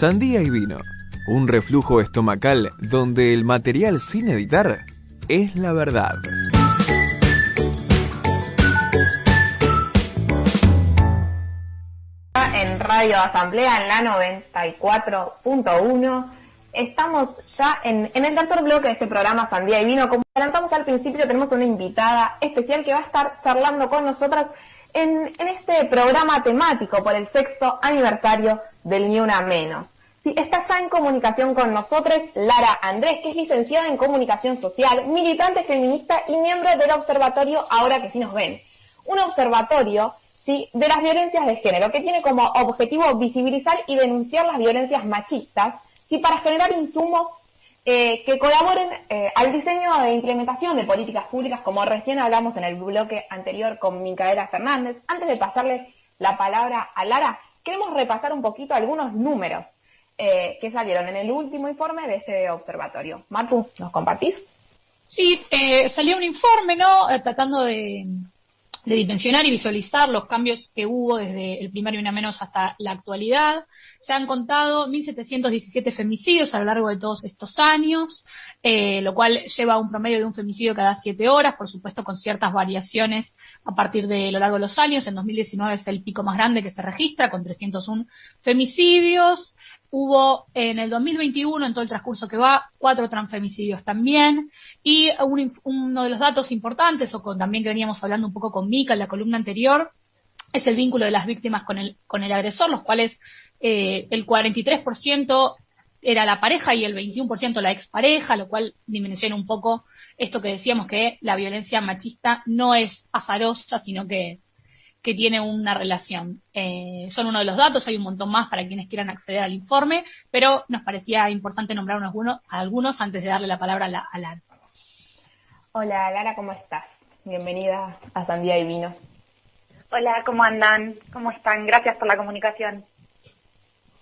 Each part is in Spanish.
Sandía y vino. Un reflujo estomacal donde el material sin editar es la verdad. En Radio Asamblea en la 94.1 estamos ya en, el tercer bloque de este programa Sandía y Vino. Como adelantamos al principio, tenemos una invitada especial que va a estar charlando con nosotras en, este programa temático por el sexto aniversario del Ni Una Menos. Sí, está ya en comunicación con nosotros Lara Andrés, que es licenciada en Comunicación Social, militante feminista y miembro del observatorio Ahora que sí nos ven. Un observatorio de las violencias de género que tiene como objetivo visibilizar y denunciar las violencias machistas ¿sí? para generar insumos eh, que colaboren eh, al diseño de implementación de políticas públicas, como recién hablamos en el bloque anterior con Micaela Fernández. Antes de pasarle la palabra a Lara, queremos repasar un poquito algunos números eh, que salieron en el último informe de este observatorio. Martu, ¿nos compartís? Sí, salió un informe, ¿no? tratando de, de dimensionar y visualizar los cambios que hubo desde el primer y una menos hasta la actualidad. Se han contado 1.717 femicidios a lo largo de todos estos años, eh, lo cual lleva a un promedio de un femicidio cada siete horas, por supuesto con ciertas variaciones a partir de lo largo de los años. En 2019 es el pico más grande que se registra, con 301 femicidios. Hubo en el 2021, en todo el transcurso que va, cuatro transfemicidios también. Y uno de los datos importantes, o con, también que veníamos hablando un poco con Mika en la columna anterior, es el vínculo de las víctimas con el, con el agresor, los cuales eh, el 43% era la pareja y el 21% la expareja, lo cual dimensiona un poco esto que decíamos que la violencia machista no es azarosa, sino que que tiene una relación. Eh, son uno de los datos, hay un montón más para quienes quieran acceder al informe, pero nos parecía importante nombrar algunos, algunos antes de darle la palabra a, Lara. Hola Lara, ¿cómo estás? Bienvenida a Sandía y Vino. Hola, ¿cómo andan? ¿Cómo están? Gracias por la comunicación.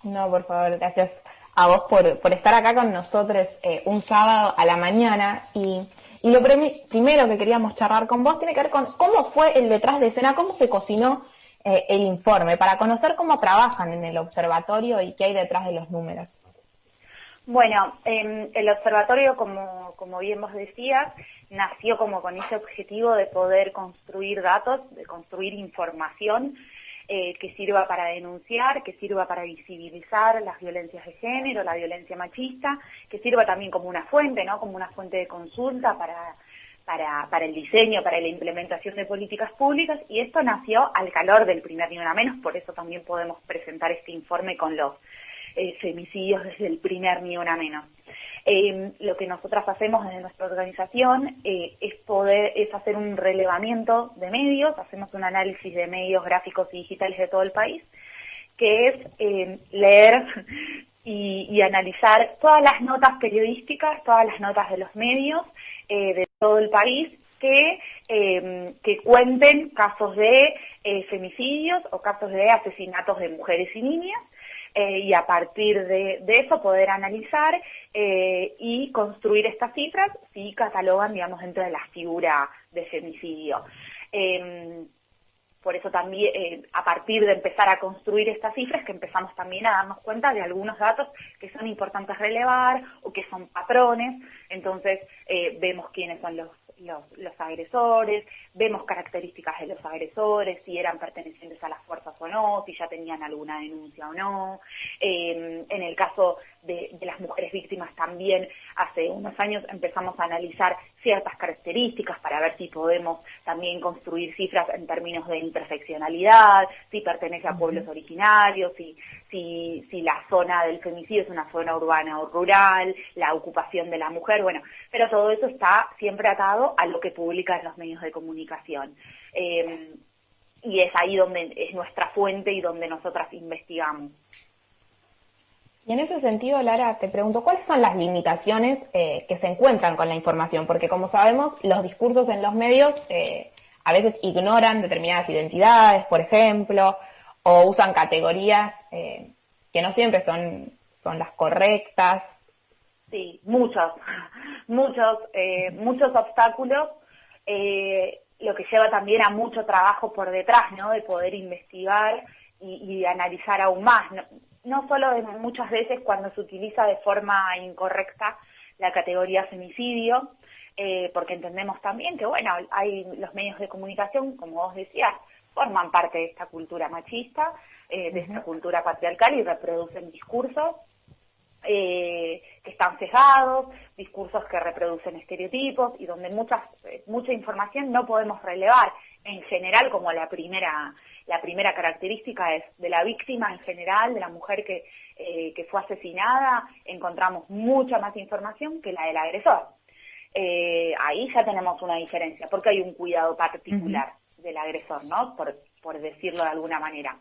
No, por favor, gracias a vos por, por estar acá con nosotros eh, un sábado a la mañana y y lo primero que queríamos charlar con vos tiene que ver con cómo fue el detrás de escena, cómo se cocinó eh, el informe, para conocer cómo trabajan en el observatorio y qué hay detrás de los números. Bueno, eh, el observatorio, como, como bien vos decías, nació como con ese objetivo de poder construir datos, de construir información eh, que sirva para denunciar, que sirva para visibilizar las violencias de género, la violencia machista, que sirva también como una fuente, ¿no? Como una fuente de consulta para, para, para el diseño, para la implementación de políticas públicas, y esto nació al calor del primer ni una menos, por eso también podemos presentar este informe con los eh, femicidios desde el primer ni una menos. Eh, lo que nosotras hacemos desde nuestra organización eh, es poder es hacer un relevamiento de medios, hacemos un análisis de medios gráficos y digitales de todo el país, que es eh, leer y, analizar todas las notas periodísticas, todas las notas de los medios de todo el país que, que cuenten casos de femicidios o casos de asesinatos de mujeres y niñas eh, y a partir de, eso poder analizar eh, y construir estas cifras si catalogan, digamos, dentro de la figura de femicidio. Em, por eso también, eh, a partir de empezar a construir estas cifras, que empezamos también a darnos cuenta de algunos datos que son importantes relevar o que son patrones. Entonces, vemos quiénes son los los, los, agresores, vemos características de los agresores, si eran pertenecientes a las fuerzas o no, si ya tenían alguna denuncia o no. Eh, en el caso de, las mujeres víctimas también hace unos años empezamos a analizar ciertas características para ver si podemos también construir cifras en términos de interseccionalidad, si pertenece a pueblos originarios, si, si, si la zona del femicidio es una zona urbana o rural, la ocupación de la mujer, bueno, pero todo eso está siempre atado a lo que publican los medios de comunicación. Eh, y es ahí donde es nuestra fuente y donde nosotras investigamos. Y en ese sentido, Lara, te pregunto, ¿cuáles son las limitaciones eh, que se encuentran con la información? Porque como sabemos, los discursos en los medios eh, a veces ignoran determinadas identidades, por ejemplo, o usan categorías eh, que no siempre son, son las correctas. Sí, muchos, muchos, muchos obstáculos, lo que lleva también a mucho trabajo por detrás, ¿no? De poder investigar y, analizar aún más. Solo muchas veces cuando se utiliza de forma incorrecta la categoría femicidio, eh, porque entendemos también que, bueno, hay los medios de comunicación, como vos decías, forman parte de esta cultura machista, eh, de esta cultura patriarcal y reproducen discursos eh, que están cegados, discursos que reproducen estereotipos y donde muchas, mucha información no podemos relevar en general como la primera la primera característica es de la víctima en general, de la mujer que, eh, que fue asesinada, encontramos mucha más información que la del agresor. Eh, ahí ya tenemos una diferencia, porque hay un cuidado particular del agresor, ¿no? Por, por decirlo de alguna manera.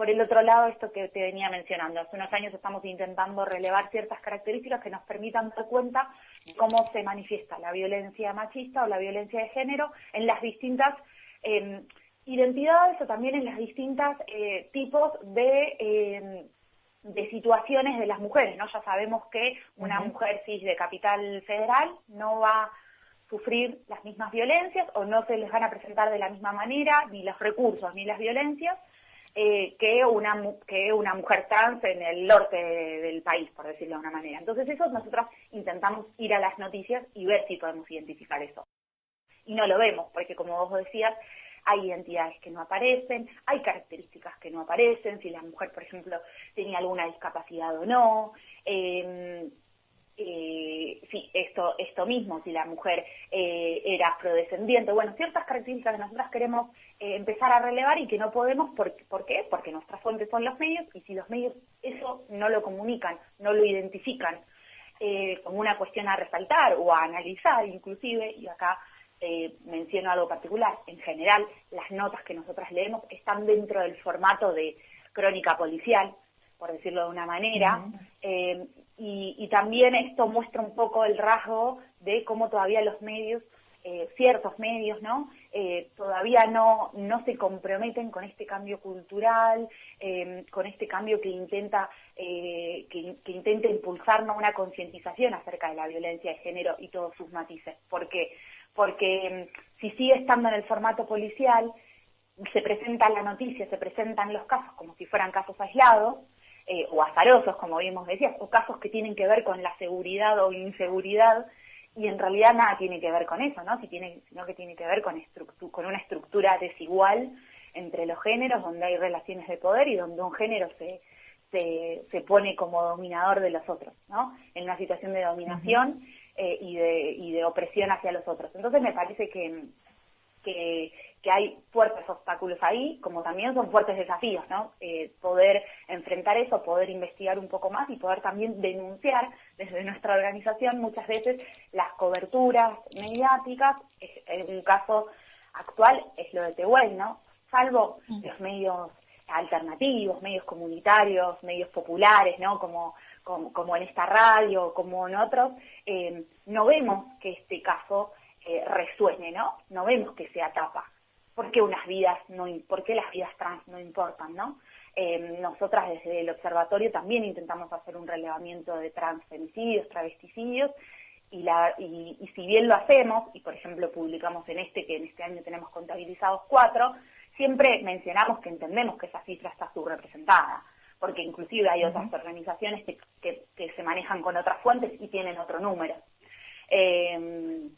Por el otro lado, esto que te venía mencionando, hace unos años estamos intentando relevar ciertas características que nos permitan dar cuenta de cómo se manifiesta la violencia machista o la violencia de género en las distintas eh, identidades o también en las distintas eh, tipos de, em, de situaciones de las mujeres, ¿no? Ya sabemos que una mujer cis de capital federal no va a sufrir las mismas violencias o no se les van a presentar de la misma manera ni los recursos ni las violencias eh, que una que una mujer trans en el norte del país, por decirlo de una manera. Entonces eso nosotros intentamos ir a las noticias y ver si podemos identificar eso. Y no lo vemos, porque como vos decías, hay identidades que no aparecen, hay características que no aparecen, si la mujer, por ejemplo, tenía alguna discapacidad o no. Eh, eh, sí, esto, esto mismo, si la mujer eh, era afrodescendiente, bueno, ciertas características que nosotras queremos eh, empezar a relevar y que no podemos, ¿por, ¿por qué? Porque nuestras fuentes son los medios y si los medios eso no lo comunican, no lo identifican eh, como una cuestión a resaltar o a analizar inclusive, y acá menciono algo particular, en general las notas que nosotras leemos están dentro del formato de crónica policial, por decirlo de una manera, eh, y, también esto muestra un poco el rasgo de cómo todavía los medios, eh, ciertos medios, ¿no? todavía no, no se comprometen con este cambio cultural, con este cambio que intenta, que, que, intenta impulsarnos una concientización acerca de la violencia de género y todos sus matices. porque porque mm, si sigue estando en el formato policial, se presenta la noticia, se presentan los casos como si fueran casos aislados, eh, o azarosos, como vimos decías, o casos que tienen que ver con la seguridad o inseguridad, y en realidad nada tiene que ver con eso, ¿no? Si tiene, sino que tiene que ver con, con una estructura desigual entre los géneros, donde hay relaciones de poder y donde un género se, se, se pone como dominador de los otros, ¿no? En una situación de dominación. Eh, y, de, y de opresión hacia los otros. Entonces me parece que, que, hay fuertes obstáculos ahí, como también son fuertes desafíos, ¿no? Eh, poder enfrentar eso, poder investigar un poco más y poder también denunciar desde nuestra organización muchas veces las coberturas mediáticas, en un caso actual es lo de Tehuel, ¿no? Salvo los medios alternativos, medios comunitarios, medios populares, ¿no? Como como, en esta radio, como en otros, eh, no vemos que este caso eh, resuene, ¿no? No vemos que sea tapa. ¿Por qué unas vidas no, por qué las vidas trans no importan, no? Eh, nosotras desde el observatorio también intentamos hacer un relevamiento de transfemicidios, travesticidios, y, la, y, y, si bien lo hacemos, y por ejemplo publicamos en este, que en este año tenemos contabilizados cuatro, siempre mencionamos que entendemos que esa cifra está subrepresentada porque inclusive hay otras organizaciones que, que, se manejan con otras fuentes y tienen otro número. Eh,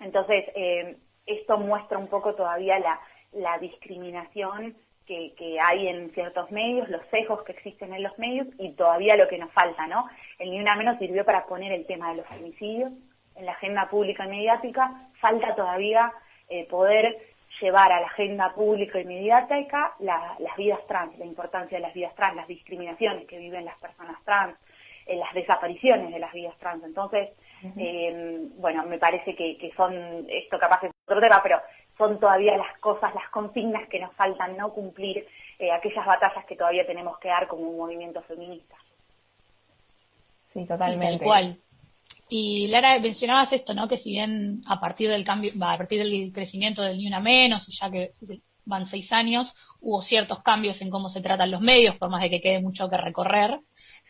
entonces, eh, esto muestra un poco todavía la, la discriminación que, que, hay en ciertos medios, los sesgos que existen en los medios y todavía lo que nos falta, ¿no? El Ni Una Menos sirvió para poner el tema de los femicidios en la agenda pública y mediática, falta todavía eh, poder llevar a la agenda pública y mediática las vidas trans, la importancia de las vidas trans, las discriminaciones que viven las personas trans, eh, las desapariciones de las vidas trans. Entonces, eh, bueno, me parece que, son, esto capaz es otro tema, pero son todavía las cosas, las consignas que nos faltan no cumplir, eh, aquellas batallas que todavía tenemos que dar como un movimiento feminista. Sí, totalmente. tal cual. Y Lara, mencionabas esto, ¿no? Que si bien a partir del cambio, a partir del crecimiento del Ni Una Menos, ya que van seis años, hubo ciertos cambios en cómo se tratan los medios, por más de que quede mucho que recorrer.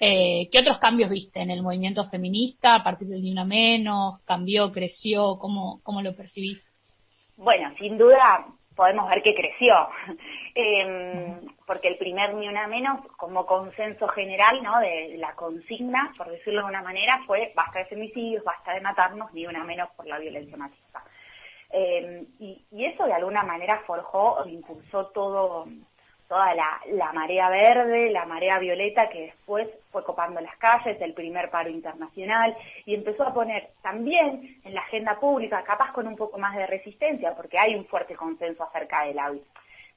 Eh, ¿Qué otros cambios viste en el movimiento feminista a partir del Ni Una Menos? ¿Cambió, creció? ¿Cómo, cómo lo percibís? Bueno, sin duda, podemos ver que creció, em, porque el primer ni una menos, como consenso general, ¿no? De la consigna, por decirlo de una manera, fue basta de femicidios, basta de matarnos, ni una menos por la violencia machista. Em, y, y, eso de alguna manera forjó o impulsó todo toda la, la, marea verde, la marea violeta que después fue copando las calles, el primer paro internacional, y empezó a poner también en la agenda pública, capaz con un poco más de resistencia, porque hay un fuerte consenso acerca de la,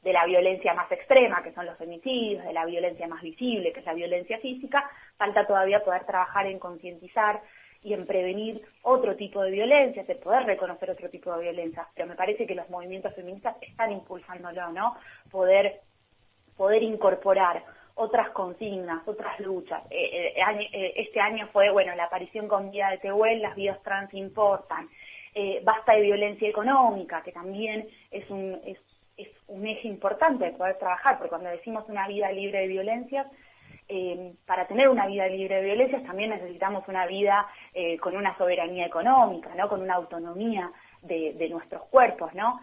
de la violencia más extrema, que son los femicidios, de la violencia más visible, que es la violencia física, falta todavía poder trabajar en concientizar y en prevenir otro tipo de violencia, de poder reconocer otro tipo de violencia, pero me parece que los movimientos feministas están impulsándolo, ¿no? Poder poder incorporar otras consignas, otras luchas. Eh, eh, eh, este año fue, bueno, la aparición con vida de Tehuel, las vidas trans importan. basta de violencia económica, que también es un, es, es un eje importante de poder trabajar, porque cuando decimos una vida libre de violencias, para tener una vida libre de violencias también necesitamos una vida con una soberanía económica, ¿no? Con una autonomía de, de nuestros cuerpos, ¿no?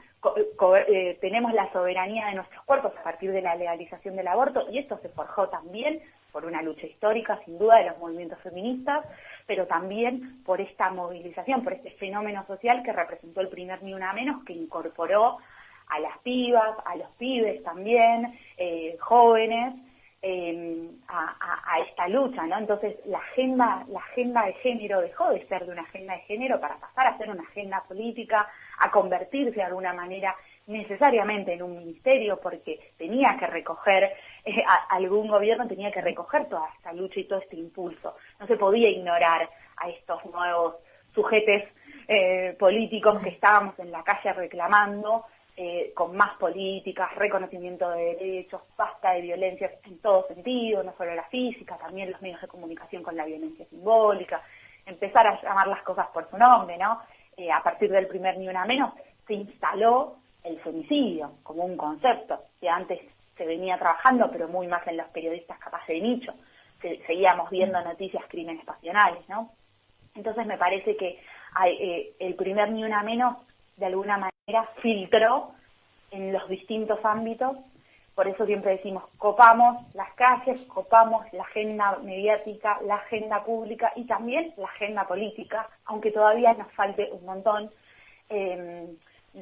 Eh, tenemos la soberanía de nuestros cuerpos a partir de la legalización del aborto y esto se forjó también por una lucha histórica, sin duda, de los movimientos feministas, pero también por esta movilización, por este fenómeno social que representó el primer Ni Una Menos, que incorporó a las pibas, a los pibes también, eh, jóvenes, eh, a, esta lucha, ¿no? Entonces la agenda, la agenda de género dejó de ser de una agenda de género para pasar a ser una agenda política, a convertirse de alguna manera necesariamente en un ministerio porque tenía que recoger, eh, algún gobierno tenía que recoger toda esta lucha y todo este impulso. No se podía ignorar a estos nuevos sujetes eh, políticos que estábamos en la calle reclamando eh, con más políticas, reconocimiento de derechos, basta de violencias en todo sentido, no solo la física, también los medios de comunicación con la violencia simbólica, empezar a llamar las cosas por su nombre, ¿no? Eh, a partir del primer Ni Una Menos se instaló el femicidio como un concepto que antes se venía trabajando, pero muy más en los periodistas capaz de nicho, que seguíamos viendo noticias crímenes pasionales, ¿no? Entonces me parece que hay, eh, el primer Ni Una Menos de alguna manera filtró en los distintos ámbitos. Por eso siempre decimos, copamos las calles, copamos la agenda mediática, la agenda pública y también la agenda política, aunque todavía nos falte un montón. Eh,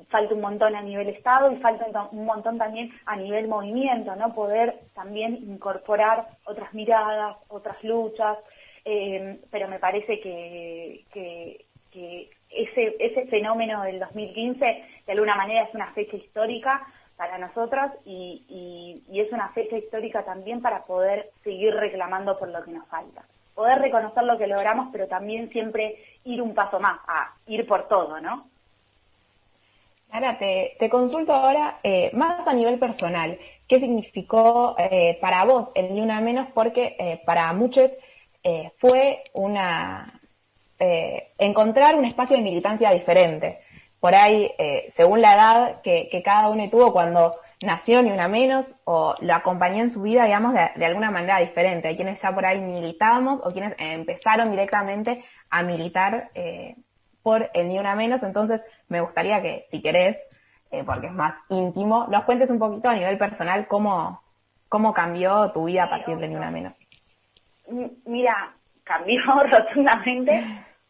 falta un montón a nivel Estado y falta un montón también a nivel movimiento, ¿no? Poder también incorporar otras miradas, otras luchas, eh, pero me parece que, que, que ese, ese fenómeno del 2015 de alguna manera es una fecha histórica para nosotros y, y, es una fecha histórica también para poder seguir reclamando por lo que nos falta. Poder reconocer lo que logramos, pero también siempre ir un paso más, a ir por todo, ¿no? Ana, te, te consulto ahora eh, más a nivel personal. ¿Qué significó eh, para vos el Ni Una Menos? Porque eh, para muchos fue una, eh, encontrar un espacio de militancia diferente. Por ahí, eh, según la edad que, cada uno tuvo cuando nació ni una menos, o lo acompañó en su vida, digamos, de, alguna manera diferente. Hay quienes ya por ahí militábamos o quienes empezaron directamente a militar eh, por el ni una menos. Entonces, me gustaría que, si querés, porque es más íntimo, nos cuentes un poquito a nivel personal cómo, cómo cambió tu vida a partir de ni una menos. Mira, cambió rotundamente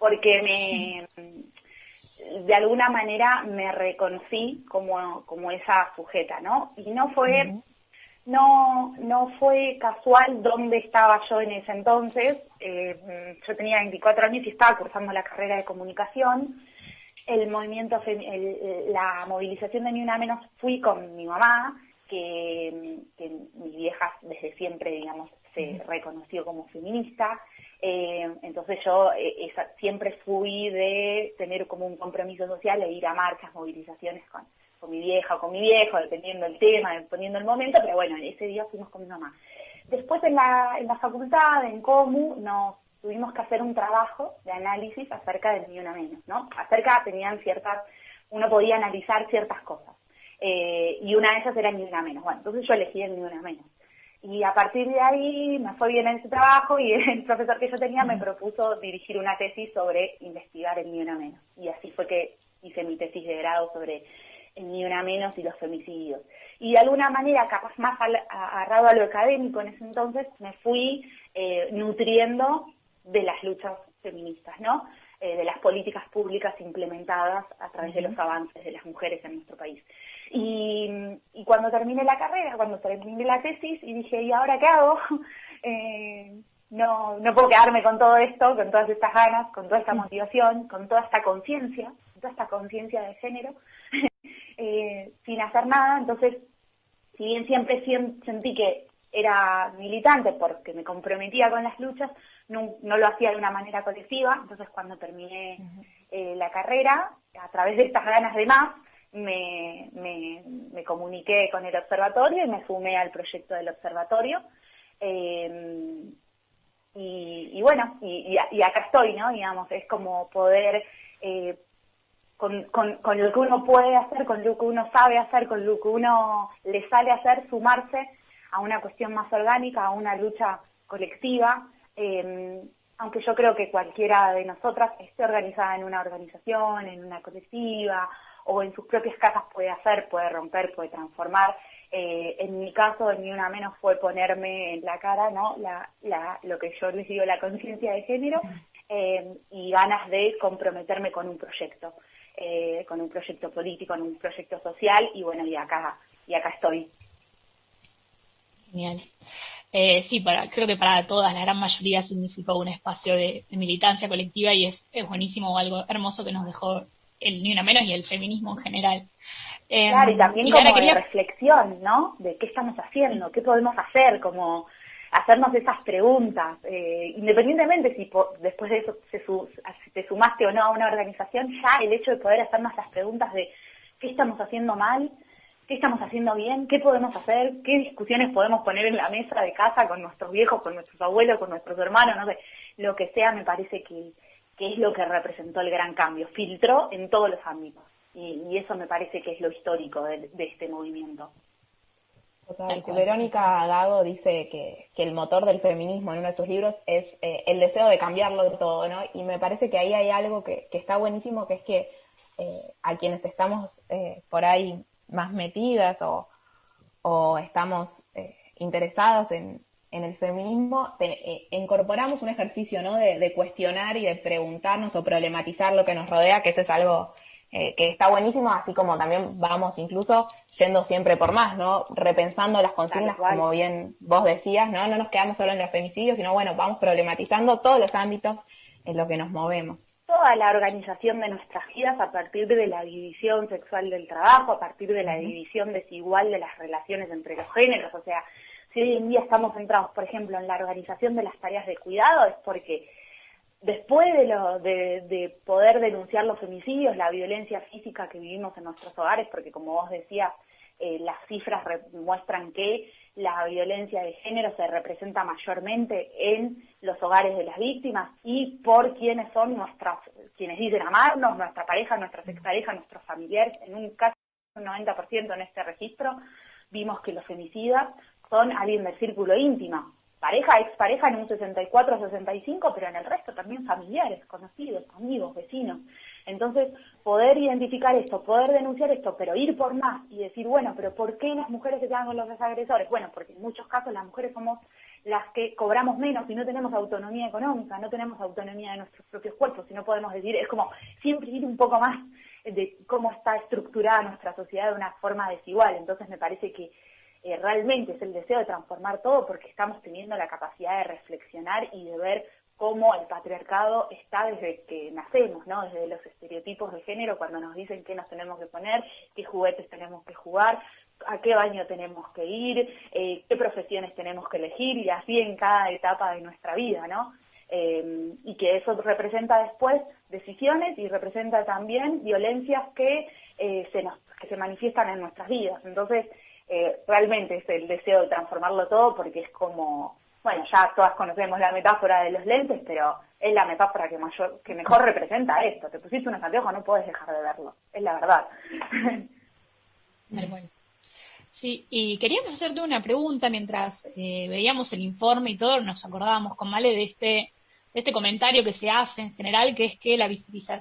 porque me de alguna manera me reconocí como, como esa sujeta, ¿no? Y no fue, no, no fue casual dónde estaba yo en ese entonces. Eh, yo tenía 24 años y estaba cursando la carrera de comunicación. El movimiento, la movilización de Ni Una Menos fui con mi mamá, que, que mi vieja desde siempre, digamos, se reconoció como feminista. Eh, entonces yo eh, siempre fui de tener como un compromiso social e ir a marchas, movilizaciones con, mi vieja o con mi viejo, dependiendo el tema, dependiendo el momento, pero bueno, ese día fuimos con mi mamá. Después en la, en la facultad, en COMU, nos tuvimos que hacer un trabajo de análisis acerca del ni una menos, ¿no? Acerca, tenían ciertas, uno podía analizar ciertas cosas. Eh, y una de esas era ni una menos. Bueno, entonces yo elegí el ni una menos. Y a partir de ahí me fue bien en ese trabajo y el profesor que yo tenía me propuso dirigir una tesis sobre investigar el ni una menos. Y así fue que hice mi tesis de grado sobre Ni Una Menos y los femicidios. Y de alguna manera, capaz más agarrado a lo académico en ese entonces, me fui eh, nutriendo de las luchas feministas, ¿no? Eh, de las políticas públicas implementadas a través de los avances de las mujeres en nuestro país. Y, cuando terminé la carrera, cuando terminé la tesis, y dije, ¿y ahora qué hago? Eh, no, no puedo quedarme con todo esto, con todas estas ganas, con toda esta motivación, con toda esta conciencia, toda esta conciencia de género, eh, sin hacer nada. Entonces, si bien siempre sentí que era militante porque me comprometía con las luchas, no, lo hacía de una manera colectiva. Entonces, cuando terminé eh, la carrera, a través de estas ganas de más, me, me, comuniqué con el observatorio y me sumé al proyecto del observatorio. Eh, y, bueno, y, acá estoy, ¿no? Digamos, es como poder, eh, con, con, con, lo que uno puede hacer, con lo que uno sabe hacer, con lo que uno le sale hacer, sumarse a una cuestión más orgánica, a una lucha colectiva, eh, aunque yo creo que cualquiera de nosotras esté organizada en una organización, en una colectiva o en sus propias casas puede hacer, puede romper, puede transformar. Eh, en mi caso, en mi una menos fue ponerme en la cara, ¿no? La, la, lo que yo les digo, la conciencia de género eh, y ganas de comprometerme con un proyecto, con un proyecto político, con un proyecto social y bueno, y acá, y acá estoy. Genial. Eh, sí, para, creo que para todas, la gran mayoría significó un espacio de, militancia colectiva y es, es, buenísimo, algo hermoso que nos dejó el Ni Una Menos y el feminismo en general. Em, claro, y también como de reflexión, ¿no? De qué estamos haciendo, qué podemos hacer, como hacernos esas preguntas, eh, independientemente si después de eso se te sumaste o no a una organización, ya el hecho de poder hacernos las preguntas de qué estamos haciendo mal, qué estamos haciendo bien, qué podemos hacer, qué discusiones podemos poner en la mesa de casa con nuestros viejos, con nuestros abuelos, con nuestros hermanos, no sé, lo que sea, me parece que, es lo que representó el gran cambio. Filtró en todos los ámbitos y, eso me parece que es lo histórico de, este movimiento. Verónica Gago dice que, el motor del feminismo en uno de sus libros es eh, el deseo de cambiarlo todo, ¿no? Y me parece que ahí hay algo que, está buenísimo, que es que eh, a quienes estamos eh, por ahí más metidas o, o estamos eh, interesadas en, en, el feminismo, eh, incorporamos un ejercicio ¿no? De, cuestionar y de preguntarnos o problematizar lo que nos rodea, que eso es algo eh, que está buenísimo, así como también vamos incluso yendo siempre por más, ¿no? Repensando las consignas, como bien vos decías, ¿no? No nos quedamos solo en los femicidios, sino bueno, vamos problematizando todos los ámbitos en los que nos movemos toda la organización de nuestras vidas a partir de la división sexual del trabajo, a partir de la división desigual de las relaciones entre los géneros. O sea, si hoy en día estamos centrados, por ejemplo, en la organización de las tareas de cuidado, es porque después de, lo, de, poder denunciar los femicidios, la violencia física que vivimos en nuestros hogares, porque como vos decías, eh, las cifras muestran que la violencia de género se representa mayormente en los hogares de las víctimas y por quienes son nuestras, quienes dicen amarnos, nuestra pareja, nuestras exparejas, nuestros familiares, en un caso un 90% en este registro, vimos que los femicidas son alguien del círculo íntimo, pareja, expareja en un 64 65, pero en el resto también familiares, conocidos, amigos, vecinos. Entonces, poder identificar esto, poder denunciar esto, pero ir por más y decir, bueno, pero ¿por qué las mujeres se quedan con los agresores? Bueno, porque en muchos casos las mujeres somos las que cobramos menos y no tenemos autonomía económica, no tenemos autonomía de nuestros propios cuerpos, y no podemos decir, es como siempre ir un poco más de cómo está estructurada nuestra sociedad de una forma desigual. Entonces, me parece que eh, realmente es el deseo de transformar todo porque estamos teniendo la capacidad de reflexionar y de ver cómo el patriarcado está desde que nacemos, ¿no? Desde los estereotipos de género, cuando nos dicen qué nos tenemos que poner, qué juguetes tenemos que jugar, a qué baño tenemos que ir, eh, qué profesiones tenemos que elegir y así en cada etapa de nuestra vida, ¿no? Eh, y que eso representa después decisiones y representa también violencias que se nos que se manifiestan en nuestras vidas. Entonces, eh, realmente es el deseo de transformarlo todo porque es como, bueno, ya todas conocemos la metáfora de los lentes, pero es la metáfora que mayor, que mejor representa esto. Te pusiste unos anteojos, no puedes dejar de verlo, es la verdad. Sí, y queríamos hacerte una pregunta mientras eh, veíamos el informe y todo, nos acordábamos con Male de este este comentario que se hace en general, que es que la,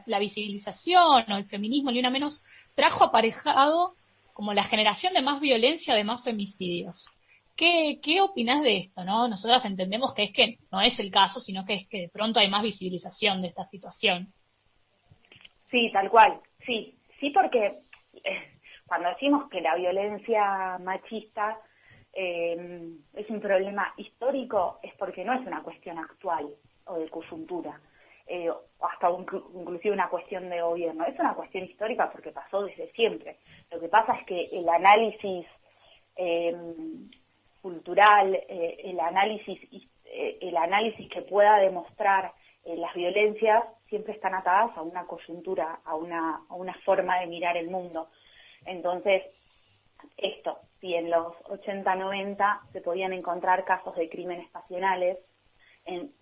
la visibilización o el feminismo, ni una menos, trajo aparejado como la generación de más violencia, de más femicidios. ¿Qué, qué opinas de esto? ¿no? Nosotras entendemos que es que no es el caso, sino que es que de pronto hay más visibilización de esta situación. Sí, tal cual, sí, sí porque eh, cuando decimos que la violencia machista eh, es un problema histórico, es porque no es una cuestión actual o de coyuntura, eh, hasta inclusive una cuestión de gobierno, es una cuestión histórica porque pasó desde siempre. Lo que pasa es que el análisis eh, cultural, el análisis el análisis que pueda demostrar las violencias siempre están atadas a una coyuntura, a una, a una forma de mirar el mundo. Entonces, esto, si en los 80, 90 se podían encontrar casos de crímenes pasionales,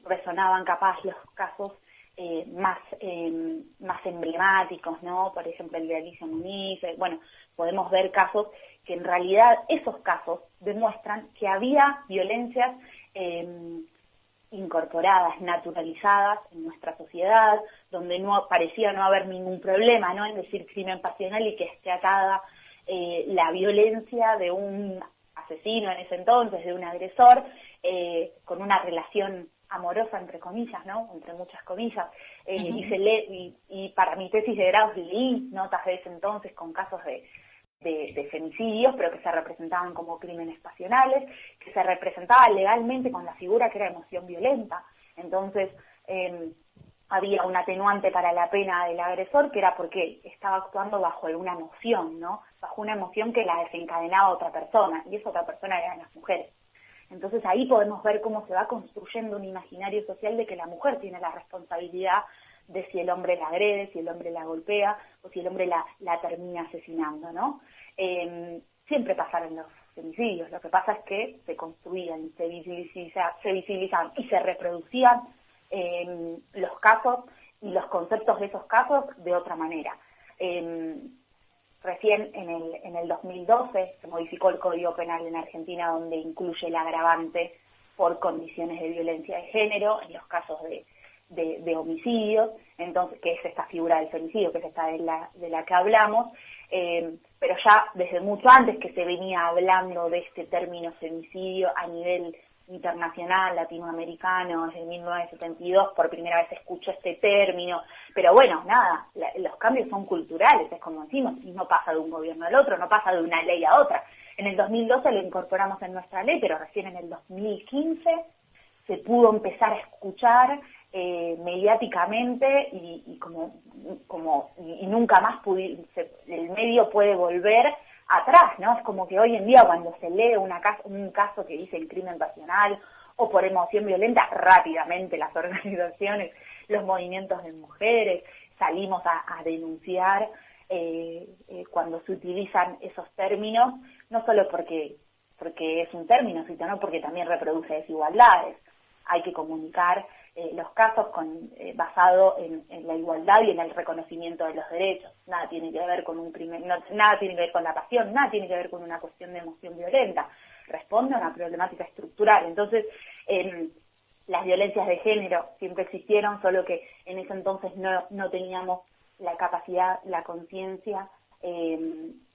resonaban capaz los casos eh, más, em, más emblemáticos, ¿no? Por ejemplo, el de Alicia Muniz, eh, bueno, podemos ver casos que en realidad esos casos demuestran que había violencias em, incorporadas, naturalizadas en nuestra sociedad, donde no parecía no haber ningún problema, ¿no? En decir crimen pasional y que esté atada eh, la violencia de un asesino en ese entonces, de un agresor, eh, con una relación amorosa entre comillas, ¿no? Entre muchas comillas. Eh, y, se lee, y, para mi tesis de grado leí notas de ese entonces con casos de, de, femicidios, pero que se representaban como crímenes pasionales, que se representaba legalmente con la figura que era emoción violenta. Entonces, eh, había un atenuante para la pena del agresor, que era porque estaba actuando bajo una emoción, ¿no? Bajo una emoción que la desencadenaba otra persona, y esa otra persona eran las mujeres. Entonces ahí podemos ver cómo se va construyendo un imaginario social de que la mujer tiene la responsabilidad de si el hombre la agrede, si el hombre la golpea o si el hombre la, termina asesinando, ¿no? Eh, siempre pasaron los femicidios, lo que pasa es que se construían, se, visibilizaban y se reproducían los casos y los conceptos de esos casos de otra manera. Em, recién en el, en el 2012 se modificó el Código Penal en Argentina donde incluye el agravante por condiciones de violencia de género en los casos de, de, homicidios, entonces que es esta figura del femicidio, que es esta de la, de la que hablamos, em, pero ya desde mucho antes que se venía hablando de este término femicidio a nivel internacional latinoamericano desde 1972, por primera vez escucho este término, pero bueno, nada, los cambios son culturales, es como decimos, y no pasa de un gobierno al otro, no pasa de una ley a otra. En el 2012 lo incorporamos en nuestra ley, pero recién en el 2015 se pudo empezar a escuchar eh, mediáticamente y, como, como y, nunca más el medio puede volver atrás, ¿no? Es como que hoy en día cuando se lee una un caso que dice el crimen pasional o por emoción violenta, rápidamente las organizaciones, los movimientos de mujeres, salimos a, denunciar eh, eh, cuando se utilizan esos términos, no solo porque, porque es un término, sino porque también reproduce desigualdades. Hay que comunicar eh, los casos con, eh, basado en, la igualdad y en el reconocimiento de los derechos. Nada tiene que ver con un crimen, nada tiene que ver con la pasión, nada tiene que ver con una cuestión de emoción violenta. Responde a una problemática estructural. Entonces, las violencias de género siempre existieron, solo que en ese entonces no, no teníamos la capacidad, la conciencia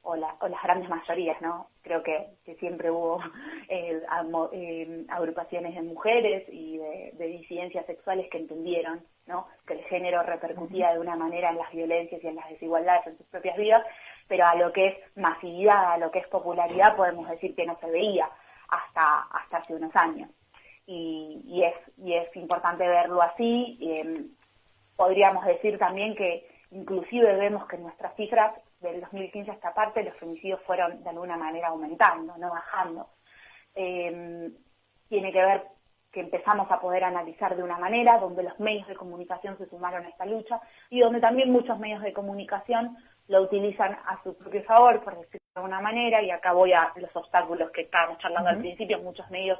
eh, o, las grandes mayorías, ¿no? Creo que, siempre hubo eh, eh, agrupaciones de mujeres y de, disidencias sexuales que entendieron, ¿no? Que el género repercutía de una manera en las violencias y en las desigualdades en sus propias vidas, pero a lo que es masividad, a lo que es popularidad, podemos decir que no se veía hasta, hasta hace unos años. Y, es, y es importante verlo así. Em, podríamos decir también que inclusive vemos que nuestras cifras del 2015 a esta parte los femicidios fueron de alguna manera aumentando, no bajando. Em, tiene que ver que empezamos a poder analizar de una manera, donde los medios de comunicación se sumaron a esta lucha y donde también muchos medios de comunicación lo utilizan a su propio favor, por decirlo de alguna manera, y acá voy a los obstáculos que estábamos charlando al principio, muchos medios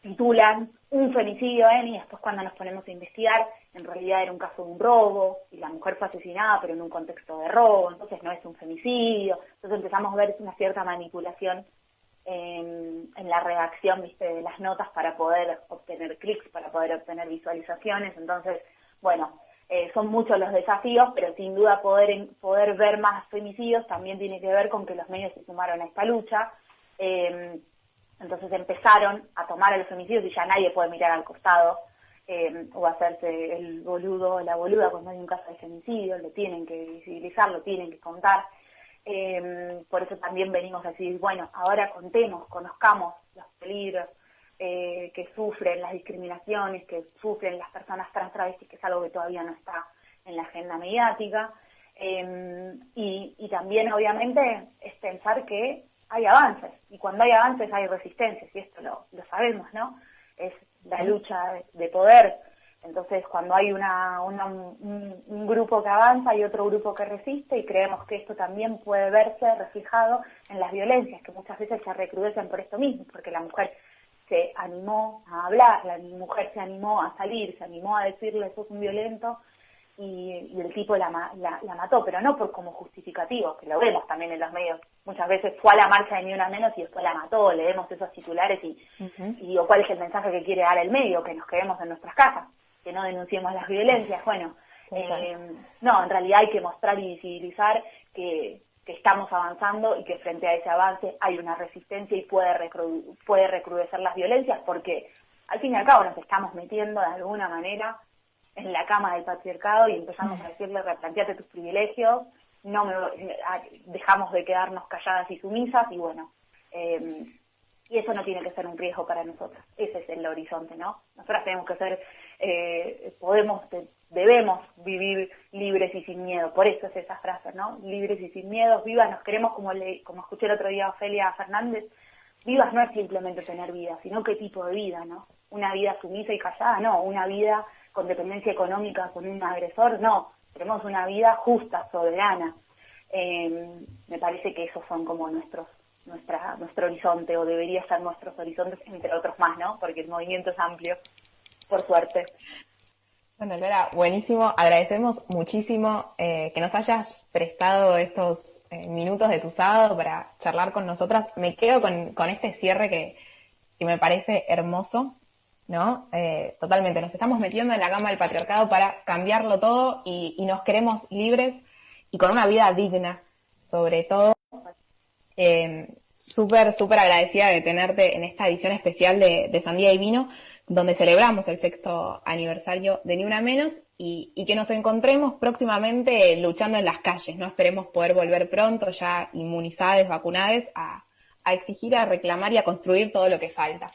titulan un femicidio en y después cuando nos ponemos a investigar, en realidad era un caso de un robo y la mujer fue asesinada pero en un contexto de robo, entonces no es un femicidio, entonces empezamos a ver una cierta manipulación en, la redacción ¿viste? de las notas para poder obtener clics, para poder obtener visualizaciones. Entonces, bueno, eh, son muchos los desafíos, pero sin duda poder, poder ver más femicidios también tiene que ver con que los medios se sumaron a esta lucha. Eh, entonces empezaron a tomar a los femicidios y ya nadie puede mirar al costado eh, o hacerse el boludo o la boluda cuando hay un caso de femicidio, lo tienen que visibilizar, lo tienen que contar. Eh, por eso también venimos a decir, bueno, ahora contemos, conozcamos los peligros eh, que sufren, las discriminaciones que sufren las personas trans travestis, que es algo que todavía no está en la agenda mediática. Eh, y, y también, obviamente, es pensar que hay avances, y cuando hay avances hay resistencias, y esto lo, lo sabemos, ¿no? Es la lucha de poder. Entonces, cuando hay una, un, grupo que avanza y otro grupo que resiste, y creemos que esto también puede verse reflejado en las violencias, que muchas veces se recrudecen por esto mismo, porque la mujer se animó a hablar, la mujer se animó a salir, se animó a decirle eso es un violento, y, el tipo la, la, mató, pero no por como justificativo, que lo vemos también en los medios. Muchas veces fue a la marcha de Ni Una Menos y después la mató, leemos esos titulares y, y digo, ¿cuál es el mensaje que quiere dar el medio? Que nos quedemos en nuestras casas que no denunciemos las violencias. Bueno, eh, no, en realidad hay que mostrar y visibilizar que, que estamos avanzando y que frente a ese avance hay una resistencia y puede, puede recrudecer las violencias porque al fin y al cabo nos estamos metiendo de alguna manera en la cama del patriarcado y empezamos a decirle replanteate tus privilegios, no me, dejamos de quedarnos calladas y sumisas y bueno, eh, y eso no tiene que ser un riesgo para nosotras. Ese es el horizonte, ¿no? Nosotras tenemos que ser, eh, podemos, debemos vivir libres y sin miedo. Por eso es esa frase, ¿no? Libres y sin miedo, vivas, nos queremos, como, le, como escuché el otro día a Ofelia Fernández, vivas no es simplemente tener vida, sino qué tipo de vida, ¿no? Una vida sumisa y callada, no. Una vida con dependencia económica con un agresor, no. Tenemos una vida justa, soberana. Eh, me parece que esos son como nuestros nuestra, nuestro horizonte o debería ser nuestros horizontes, entre otros más, ¿no? Porque el movimiento es amplio, por suerte. Bueno, Laura, buenísimo. Agradecemos muchísimo eh, que nos hayas prestado estos eh, minutos de tu sábado para charlar con nosotras. Me quedo con, con este cierre que, que me parece hermoso, ¿no? Eh, totalmente. Nos estamos metiendo en la gama del patriarcado para cambiarlo todo y, nos queremos libres y con una vida digna, sobre todo eh, súper, súper agradecida de tenerte en esta edición especial de, Sandía y Vino, donde celebramos el sexto aniversario de Ni Una Menos y, que nos encontremos próximamente luchando en las calles, ¿no? Esperemos poder volver pronto, ya inmunizadas, vacunadas, a exigir, a reclamar y a construir todo lo que falta.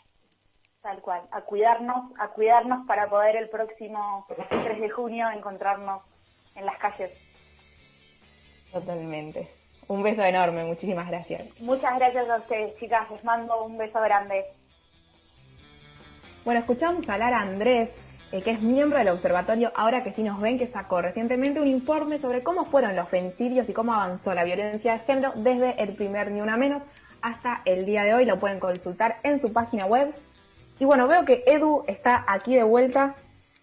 Tal cual, a cuidarnos, a cuidarnos para poder el próximo 3 de junio encontrarnos en las calles. Totalmente. Un beso enorme, muchísimas gracias. Muchas gracias a ustedes, chicas. Les mando un beso grande. Bueno, escuchamos hablar a Andrés, eh, que es miembro del observatorio Ahora que sí nos ven, que sacó recientemente un informe sobre cómo fueron los femicidios y cómo avanzó la violencia de género desde el primer Ni Una Menos hasta el día de hoy. Lo pueden consultar en su página web. Y bueno, veo que Edu está aquí de vuelta.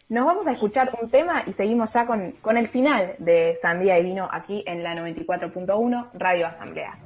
Nos vamos a escuchar un tema y seguimos ya con, con el final de Sandía y Vino aquí en la 94.1 Radio Asamblea.